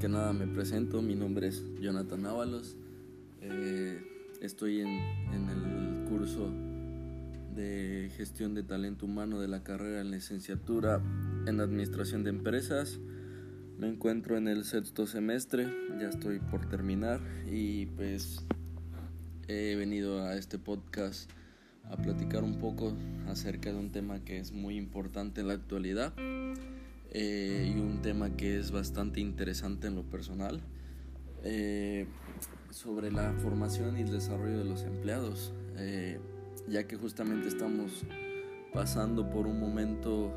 Que nada me presento, mi nombre es Jonathan Ábalos, eh, estoy en, en, el curso de gestión de talento humano de la carrera en licenciatura en administración de empresas, me encuentro en el sexto semestre, ya estoy por terminar y pues he venido a este podcast a platicar un poco acerca de un tema que es muy importante en la actualidad eh, y un tema que es bastante interesante en lo personal eh, sobre la formación y el desarrollo de los empleados, eh, ya que justamente estamos pasando por un momento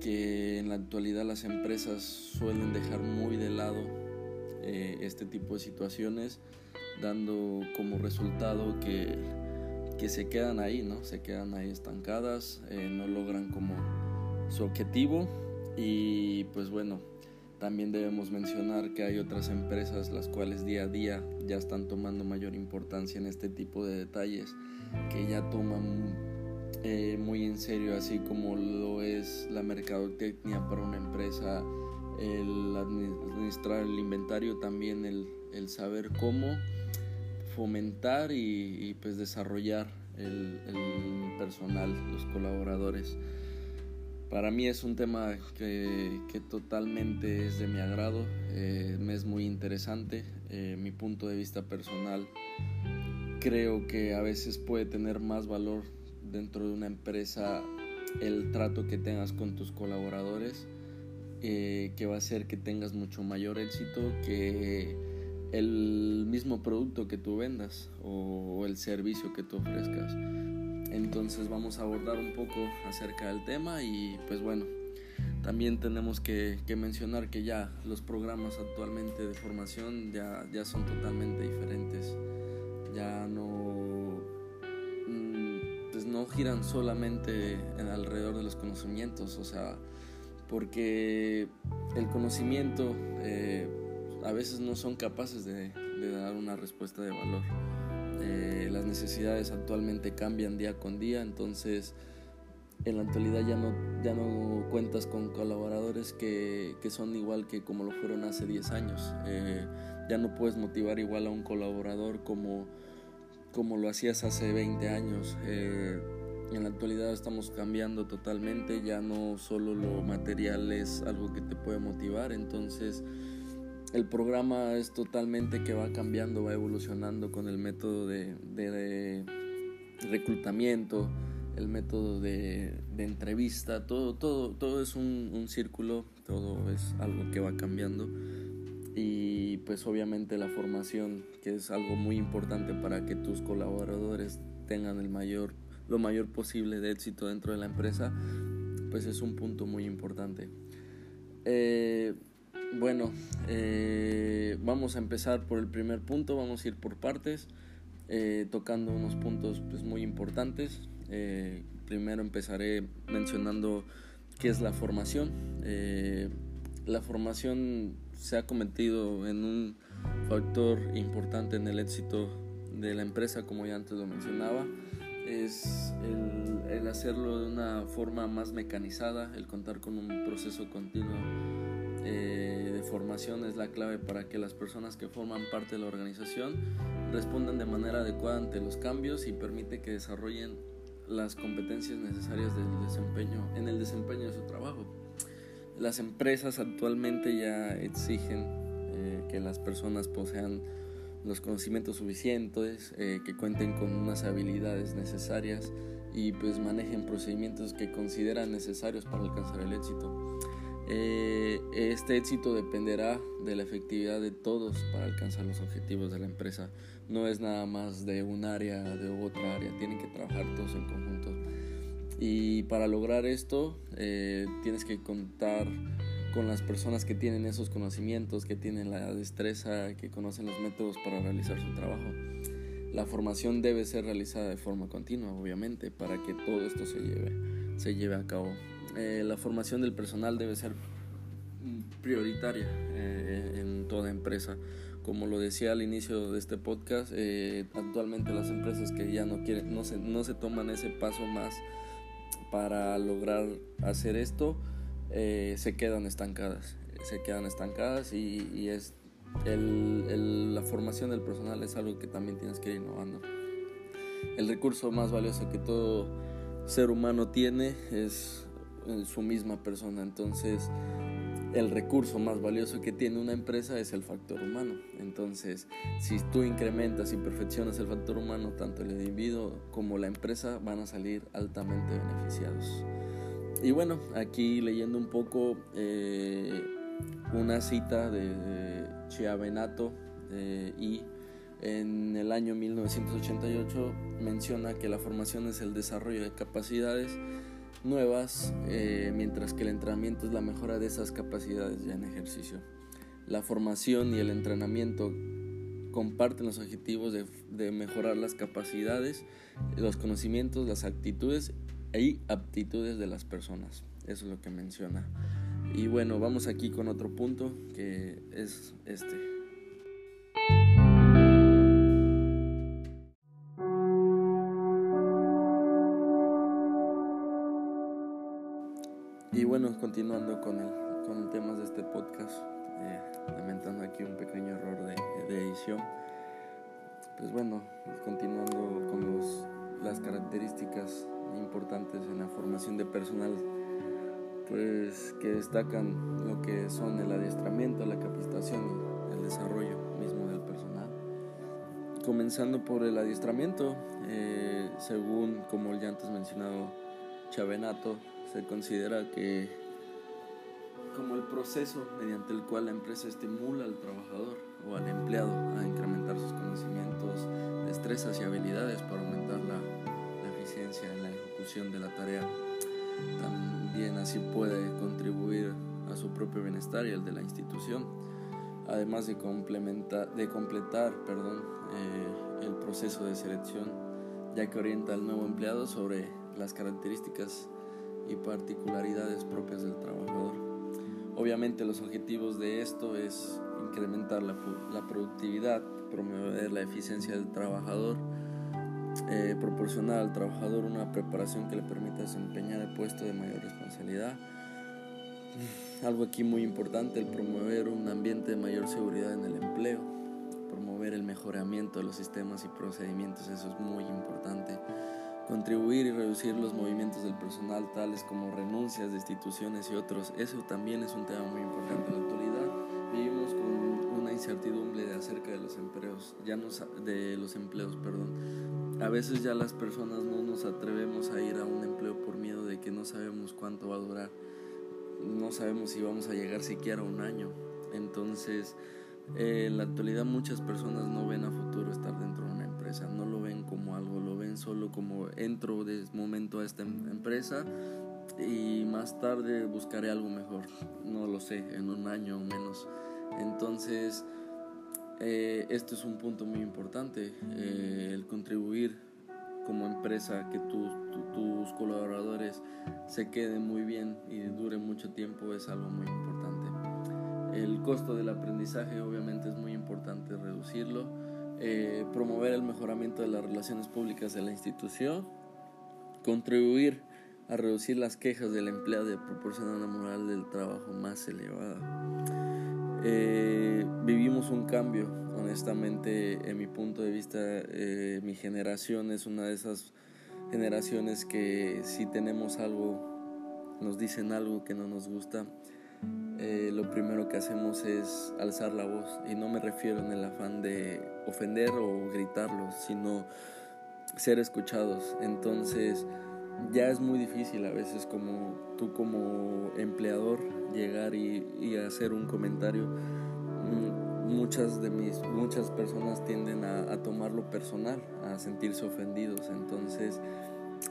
que en la actualidad las empresas suelen dejar muy de lado este tipo de situaciones, dando como resultado que, que, se quedan ahí, ¿no? Se quedan ahí estancadas, no logran como su objetivo y pues bueno, también debemos mencionar que hay otras empresas las cuales día a día ya están tomando mayor importancia en este tipo de detalles, que ya toman eh, muy en serio, así como lo es la mercadotecnia para una empresa, el administrar el inventario, también el, el saber cómo fomentar y, pues desarrollar el, el personal, los colaboradores. Para mí es un tema que, totalmente es de mi agrado, eh, me es muy interesante. Eh, mi punto de vista personal creo que a veces puede tener más valor dentro de una empresa el trato que tengas con tus colaboradores, eh, que va a hacer que tengas mucho mayor éxito que el mismo producto que tú vendas o el servicio que tú ofrezcas. Entonces vamos a abordar un poco acerca del tema y pues bueno, también tenemos que, mencionar que ya los programas actualmente de formación ya, ya son totalmente diferentes. Ya no, mm, pues no giran solamente en alrededor de los conocimientos, o sea, porque el conocimiento eh, a veces no son capaces de dar una respuesta de valor. Eh, las necesidades actualmente cambian día con día, entonces en la actualidad ya no, ya no cuentas con colaboradores que, que son igual que como lo fueron hace 10 años. Eh, ya no puedes motivar igual a un colaborador como, como lo hacías hace 20 años. Eh, en la actualidad estamos cambiando totalmente, ya no solo lo material es algo que te puede motivar, entonces el programa es totalmente que va cambiando, va evolucionando con el método de, reclutamiento, el método de, entrevista, todo, todo, todo es un, círculo, todo es algo que va cambiando. Y pues obviamente la formación que es algo muy importante para que tus colaboradores tengan el mayor lo mayor posible de éxito dentro de la empresa pues es un punto muy importante. Eh, bueno, eh, vamos a empezar por el primer punto, vamos a ir por partes, eh, tocando unos puntos pues, muy importantes. Eh, primero empezaré mencionando qué es la formación. la formación se ha convertido en un factor importante en el éxito de la empresa, como ya antes lo mencionaba. Es el hacerlo de una forma más mecanizada, el contar con un proceso continuo eh, de formación es la clave para que las personas que forman parte de la organización respondan de manera adecuada ante los cambios y permite que desarrollen las competencias necesarias del desempeño, en el desempeño de su trabajo. Las empresas actualmente ya exigen eh, que las personas posean los conocimientos suficientes, eh, que cuenten con unas habilidades necesarias y pues manejen procedimientos que consideran necesarios para alcanzar el éxito. Eh, este éxito dependerá de la efectividad de todos para alcanzar los objetivos de la empresa. No es nada más de un área, de otra área, tienen que trabajar todos en conjunto. Y para lograr esto eh, tienes que contar con las personas que tienen esos conocimientos, que tienen la destreza, que conocen los métodos para realizar su trabajo. La formación debe ser realizada de forma continua, obviamente, para que todo esto se lleve, se lleve a cabo. Eh, la formación del personal debe ser prioritaria eh, en toda empresa. Como lo decía al inicio de este podcast, eh, actualmente las empresas que ya no quieren, no se, no se toman ese paso más para lograr hacer esto, eh, se quedan estancadas. Se quedan estancadas y, es la formación del personal es algo que también tienes que ir innovando. El recurso más valioso que todo ser humano tiene es su misma persona. Entonces, el recurso más valioso que tiene una empresa es el factor humano. Entonces, si tú incrementas y perfeccionas el factor humano, tanto el individuo como la empresa van a salir altamente beneficiados. Y bueno, aquí leyendo un poco eh, una cita de, Chiavenato eh, y en el año 1988 menciona que la formación es el desarrollo de capacidades nuevas, eh, mientras que el entrenamiento es la mejora de esas capacidades ya en ejercicio. La formación y el entrenamiento comparten los objetivos de, mejorar las capacidades, los conocimientos, las actitudes y aptitudes de las personas. Eso es lo que menciona. Y bueno, vamos aquí con otro punto que es este. Bueno, continuando con el, con temas de este podcast, eh, lamentando aquí un pequeño error de, edición. Pues bueno, continuando con las características importantes en la formación de personal, pues que destacan lo que son el adiestramiento, la capacitación y el desarrollo mismo del personal. Comenzando por el adiestramiento, eh, según como ya antes mencionado Chavenato, considera que como el proceso mediante el cual la empresa estimula al trabajador o al empleado a incrementar sus conocimientos, destrezas y habilidades para aumentar la, eficiencia en la ejecución de la tarea. También así puede contribuir a su propio bienestar y el de la institución, además de, de completar perdón, eh, el proceso de selección, ya que orienta al nuevo empleado sobre las características y particularidades propias del trabajador. Obviamente los objetivos de esto es incrementar la, productividad, promover la eficiencia del trabajador, eh, proporcionar al trabajador una preparación que le permita desempeñar el puesto de mayor responsabilidad. Algo aquí muy importante, el promover un ambiente de mayor seguridad en el empleo, promover el mejoramiento de los sistemas y procedimientos, eso es muy importante contribuir y reducir los movimientos del personal tales como renuncias, destituciones y otros. Eso también es un tema muy importante. En la actualidad vivimos con una incertidumbre acerca de los empleos, ya no de los empleos, perdón. A veces ya las personas no nos atrevemos a ir a un empleo por miedo de que no sabemos cuánto va a durar. No sabemos si vamos a llegar siquiera a un año. Entonces, eh, en la actualidad muchas personas no ven a futuro estar dentro de una empresa, no lo ven como algo, lo ven solo como entro de momento a esta em-, empresa y más tarde buscaré algo mejor, no lo sé, en un año o menos. Entonces, eh, es un punto muy importante, eh, el contribuir como empresa que tus colaboradores se queden muy bien y dure mucho tiempo es algo muy importante. El costo del aprendizaje obviamente es muy importante reducirlo. Eh, promover el mejoramiento de las relaciones públicas de la institución. Contribuir a reducir las quejas del empleado de proporcionar una moral del trabajo más elevada. Eh, vivimos un cambio, honestamente, en mi punto de vista, eh, mi generación es una de esas generaciones que si tenemos algo, nos dicen algo que no nos gusta, eh, lo primero que hacemos es alzar la voz y no me refiero en el afán de ofender o gritarlo, sino ser escuchados. Entonces ya es muy difícil a veces como tú como empleador llegar y, hacer un comentario. Mm, muchas de mis muchas personas tienden a, a tomarlo personal, a sentirse ofendidos. Entonces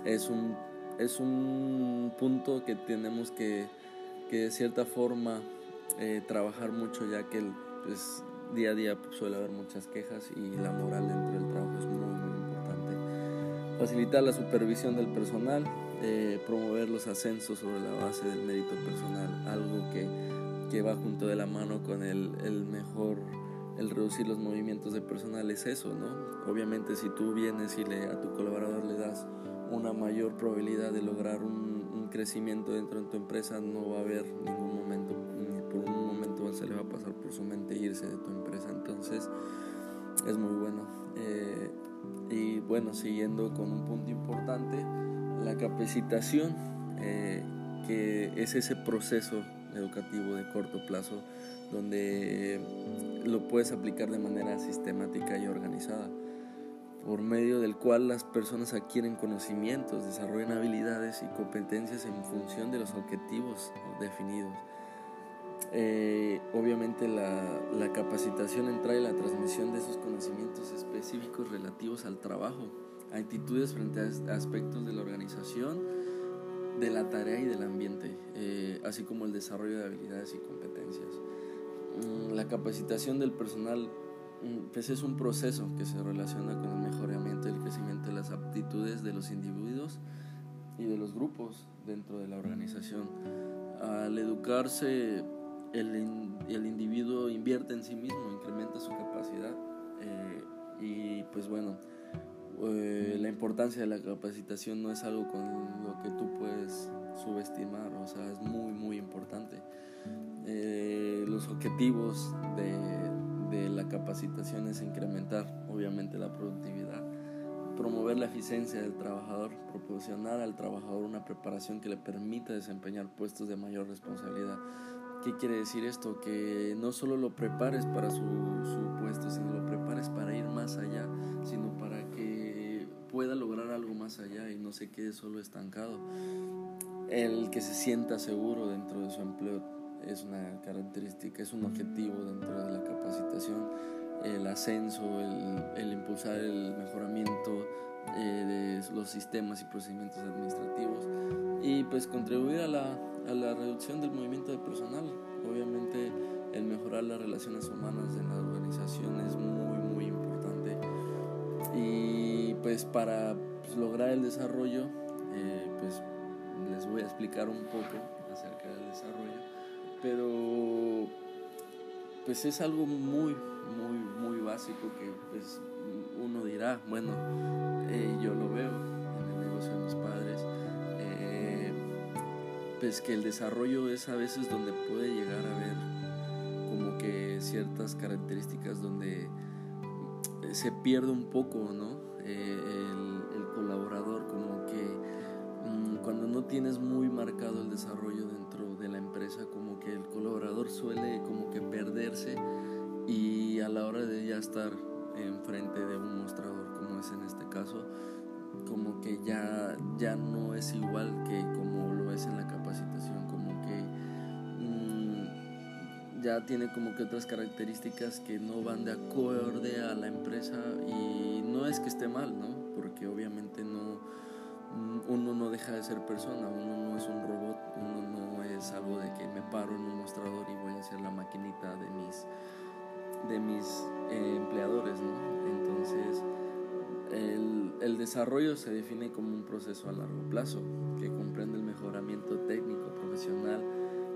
es un es un punto que tenemos que que de cierta forma eh, trabajar mucho ya que pues, día a día suele haber muchas quejas y la moral dentro del trabajo es muy, muy importante. Facilitar la supervisión del personal, eh, promover los ascensos sobre la base del mérito personal, algo que, que va junto de la mano con el, el mejor el reducir los movimientos de personal es eso, ¿no? Obviamente si tú vienes y le, a tu colaborador le das una mayor probabilidad de lograr un, crecimiento dentro de tu empresa, no va a haber ningún momento, ni por un momento se le va a pasar por su mente irse de tu empresa. Entonces, es muy bueno. Eh, y bueno, siguiendo con un punto importante, la capacitación, eh, que es ese proceso educativo de corto plazo donde lo puedes aplicar de manera sistemática y organizada, por medio del cual las personas adquieren conocimientos, desarrollan habilidades y competencias en función de los objetivos definidos. Eh, obviamente la, la, capacitación entra en la transmisión de esos conocimientos específicos relativos al trabajo, a actitudes frente a aspectos de la organización, de la tarea y del ambiente, eh, así como el desarrollo de habilidades y competencias. Mm, la capacitación del personal pues es un proceso que se relaciona con el mejoramiento y el crecimiento de las aptitudes de los individuos y de los grupos dentro de la organización. Al educarse, el, el individuo invierte en sí mismo, incrementa su capacidad eh, y pues bueno, eh, la importancia de la capacitación no es algo con lo que tú puedes subestimar, o sea, es muy, muy importante. Eh, los objetivos de, de, la capacitación es incrementar, obviamente, la productividad, promover la eficiencia del trabajador, proporcionar al trabajador una preparación que le permita desempeñar puestos de mayor responsabilidad. ¿Qué quiere decir esto? Que no solo lo prepares para su, su puesto, sino lo prepares para ir más allá, sino para pueda lograr algo más allá y no se quede solo estancado. El que se sienta seguro dentro de su empleo es una característica, es un objetivo dentro de la capacitación. El ascenso, el, impulsar el mejoramiento eh, de los sistemas y procedimientos administrativos y pues contribuir a la, a la reducción del movimiento de personal. Obviamente el mejorar las relaciones humanas en la organización es muy muy importante y pues para pues, lograr el desarrollo, eh, pues les voy a explicar un poco acerca del desarrollo, pero pues es algo muy, muy, muy básico que pues uno dirá, bueno, eh, yo lo veo en el negocio de mis padres, eh, pues que el desarrollo es a veces donde puede llegar a ver como que ciertas características donde se pierde un poco, ¿no? Eh, tienes muy marcado el desarrollo dentro de la empresa, como que el colaborador suele como que perderse y a la hora de ya estar enfrente de un mostrador, como es en este caso, como que ya, ya no es igual que como lo es en la capacitación, como que mm, ya tiene como que otras características que no van de acorde a la empresa y no es que esté mal, ¿no? Porque obviamente no, uno no deja de ser persona, uno no es un robot, uno no es algo de que me paro en un mostrador y voy a ser la maquinita de mis, de mis eh, empleadores, ¿no? Entonces, el, el desarrollo se define como un proceso a largo plazo que comprende el mejoramiento técnico, profesional,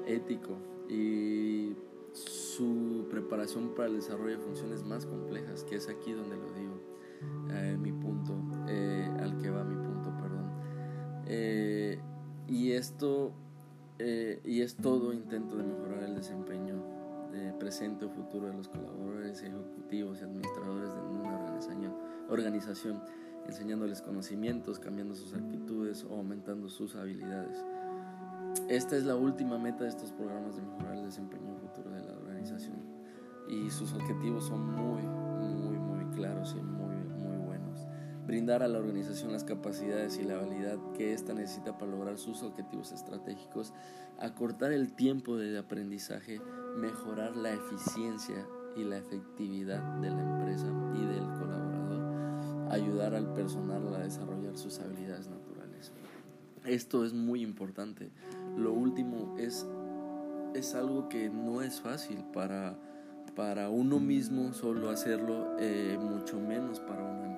ético y su preparación para el desarrollo de funciones más complejas, que es aquí donde lo digo. Eh, mi punto, eh, al que va mi. Eh, y esto, y es todo intento de mejorar el desempeño presente o futuro de los colaboradores, ejecutivos y administradores de una organización, organización, enseñándoles conocimientos, cambiando sus actitudes o aumentando sus habilidades. Esta es la última meta de estos programas de mejorar el desempeño futuro de la organización y sus objetivos son muy, muy, muy claros y muy brindar a la organización las capacidades y la habilidad que ésta necesita para lograr sus objetivos estratégicos, acortar el tiempo de aprendizaje, mejorar la eficiencia y la efectividad de la empresa y del colaborador, ayudar al personal a desarrollar sus habilidades naturales. Esto es muy importante. Lo último es, es algo que no es fácil para, para uno mismo solo hacerlo, eh, mucho menos para una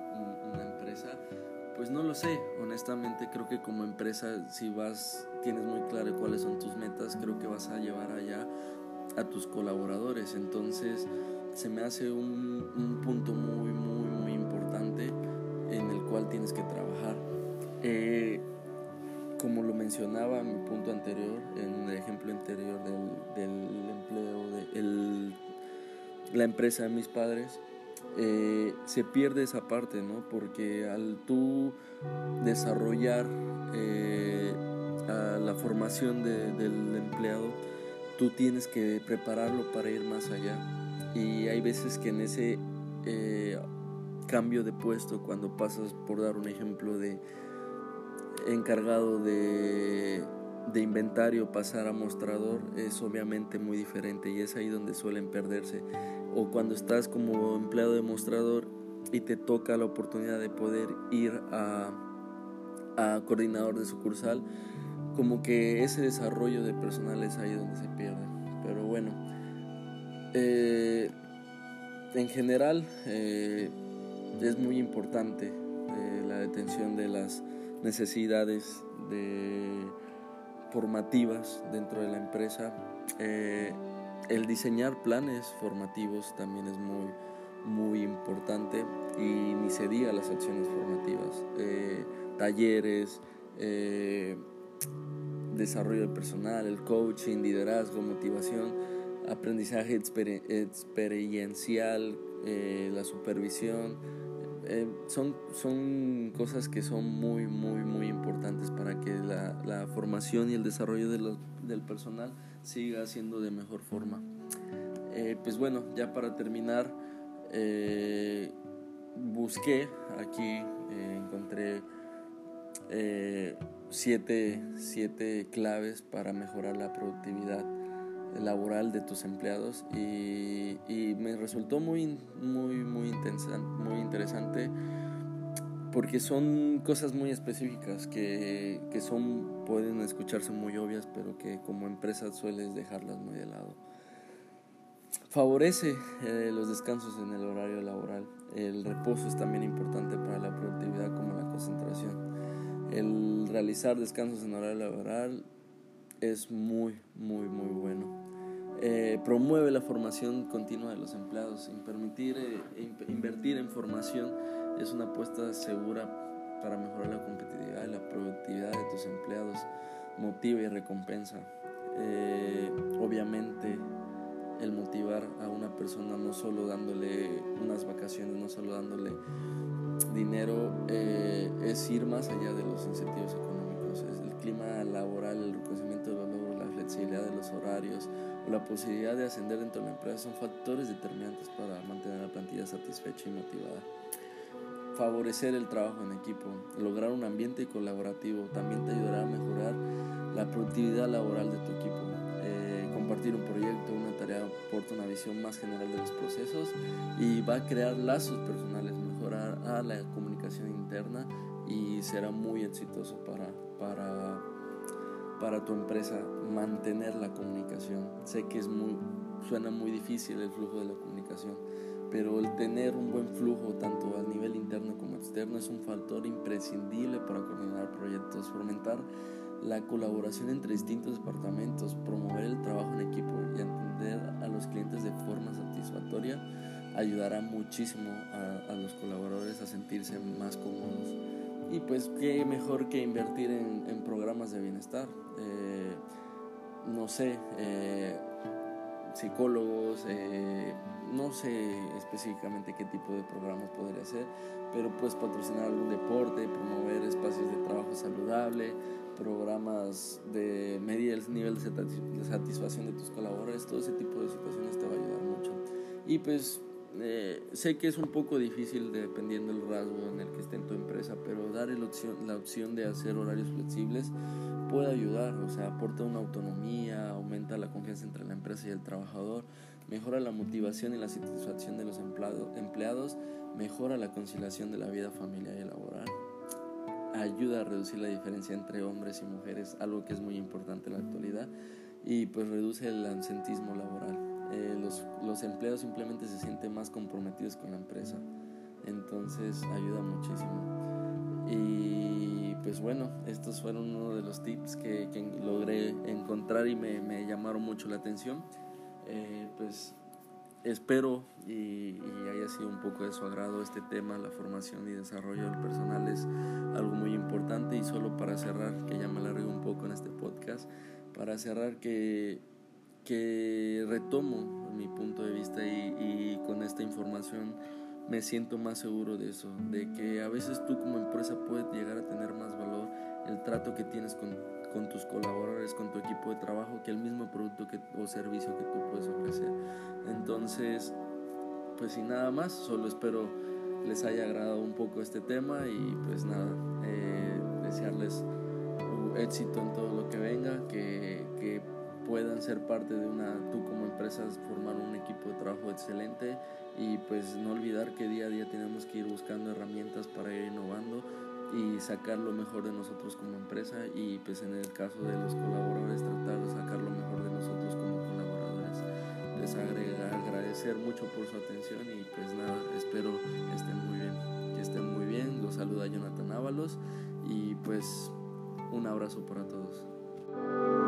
pues no lo sé, honestamente creo que como empresa si vas, tienes muy claro cuáles son tus metas, creo que vas a llevar allá a tus colaboradores, entonces se me hace un, punto muy, muy, muy importante en el cual tienes que trabajar. Eh, como lo mencionaba en mi punto anterior, en el ejemplo anterior del, empleo de la empresa de mis padres, eh, se pierde esa parte, ¿no? Porque al tú desarrollar eh, la formación del empleado, tú tienes que prepararlo para ir más allá. Y hay veces que en ese eh, cambio de puesto, cuando pasas, por dar un ejemplo, de encargado de, de inventario pasar a mostrador, es obviamente muy diferente y es ahí donde suelen perderse o cuando estás como empleado demostrador y te toca la oportunidad de poder ir a, a coordinador de sucursal, como que ese desarrollo de personal es ahí donde se pierde. Pero bueno, eh, en general eh, es muy importante eh, la detención de las necesidades de formativas dentro de la empresa. El diseñar planes formativos también es muy, muy importante y ni se diga las acciones formativas, eh, talleres, eh, desarrollo personal, el coaching, liderazgo, motivación, aprendizaje experiencial, eh, la supervisión, son, son cosas que son muy, muy, muy importantes para que la, la formación y el desarrollo de del personal siga haciendo de mejor forma. Eh, pues bueno, ya para terminar, eh, busqué aquí, eh, encontré siete, siete, claves para mejorar la productividad laboral de tus empleados y, me resultó muy, muy, muy, muy interesante porque son cosas muy específicas que, que, son, pueden escucharse muy obvias, pero que como empresa sueles dejarlas muy de lado. Favorece eh, los descansos en el horario laboral. El reposo es también importante para la productividad como la concentración. El realizar descansos en horario laboral es muy, muy, muy bueno. Eh, promueve la formación continua de los empleados, permitir eh, invertir en formación es una apuesta segura para mejorar la competitividad y la productividad de tus empleados, motiva y recompensa. Eh, obviamente el motivar a una persona no solo dándole unas vacaciones, no solo dándole dinero, es ir más allá de los incentivos económicos. Clima laboral, el reconocimiento de los logros, la flexibilidad de los horarios o la posibilidad de ascender dentro de la empresa son factores determinantes para mantener a la plantilla satisfecha y motivada favorecer el trabajo en equipo, lograr un ambiente colaborativo, también te ayudará a mejorar la productividad laboral de tu equipo. Eh, compartir un proyecto, una tarea aporta una visión más general de los procesos y va a crear lazos personales, mejorar a la comunicación interna y será muy exitoso para, para, para tu empresa mantener la comunicación. Sé que es muy, suena muy difícil el flujo de la comunicación pero el tener un buen flujo tanto a nivel interno como externo es un factor imprescindible para coordinar proyectos, fomentar la colaboración entre distintos departamentos, promover el trabajo en equipo y atender a los clientes de forma satisfactoria ayudará muchísimo a, los colaboradores a sentirse más cómodos. Y pues qué mejor que invertir en, programas de bienestar. Eh, no sé, eh, psicólogos, eh, no sé específicamente qué tipo de programas podría ser, pero puedes patrocinar algún deporte, promover espacios de trabajo saludable, programas de medir el nivel de satisfacción de tus colaboradores, todo ese tipo de situaciones te va a ayudar mucho. Y pues eh, sé que es un poco difícil dependiendo del rasgo en el que esté en tu empresa, pero dar la opción de hacer horarios flexibles puede ayudar, o sea, aporta una autonomía, aumenta la confianza entre la empresa y el trabajador, mejora la motivación y la satisfacción de los empleados, mejora la conciliación de la vida familiar y laboral, ayuda a reducir la diferencia entre hombres y mujeres, algo que es muy importante en la actualidad, y pues reduce el absentismo laboral. Eh, los, los empleados simplemente se sienten más comprometidos con la empresa, entonces ayuda muchísimo. Y pues bueno, estos fueron uno de los tips que, que logré encontrar y me, me llamaron mucho la atención. Eh, pues espero y, haya sido un poco de su agrado este tema, la formación y desarrollo del personal es algo muy importante y solo para cerrar, que ya me alargué un poco en este podcast, para cerrar que, que retomo mi punto de vista y, y con esta información me siento más seguro de eso, de que a veces tú como empresa puedes llegar a tener más valor el trato que tienes con con tus colaboradores, con tu equipo de trabajo, que el mismo producto que, o servicio que tú puedes ofrecer. Entonces, pues sin nada más, solo espero les haya agradado un poco este tema y pues nada, eh, desearles éxito en todo lo que venga, que, que puedan ser parte de una, tú como empresa, formar un equipo de trabajo excelente y pues no olvidar que día a día tenemos que ir buscando herramientas para ir innovando y sacar lo mejor de nosotros como empresa y pues en el caso de los colaboradores tratar de sacar lo mejor de nosotros como colaboradores. Les agrega, agradecer mucho por su atención y pues nada, espero estén muy bien, que estén muy bien. Los saluda Jonathan Ábalos y pues un abrazo para todos.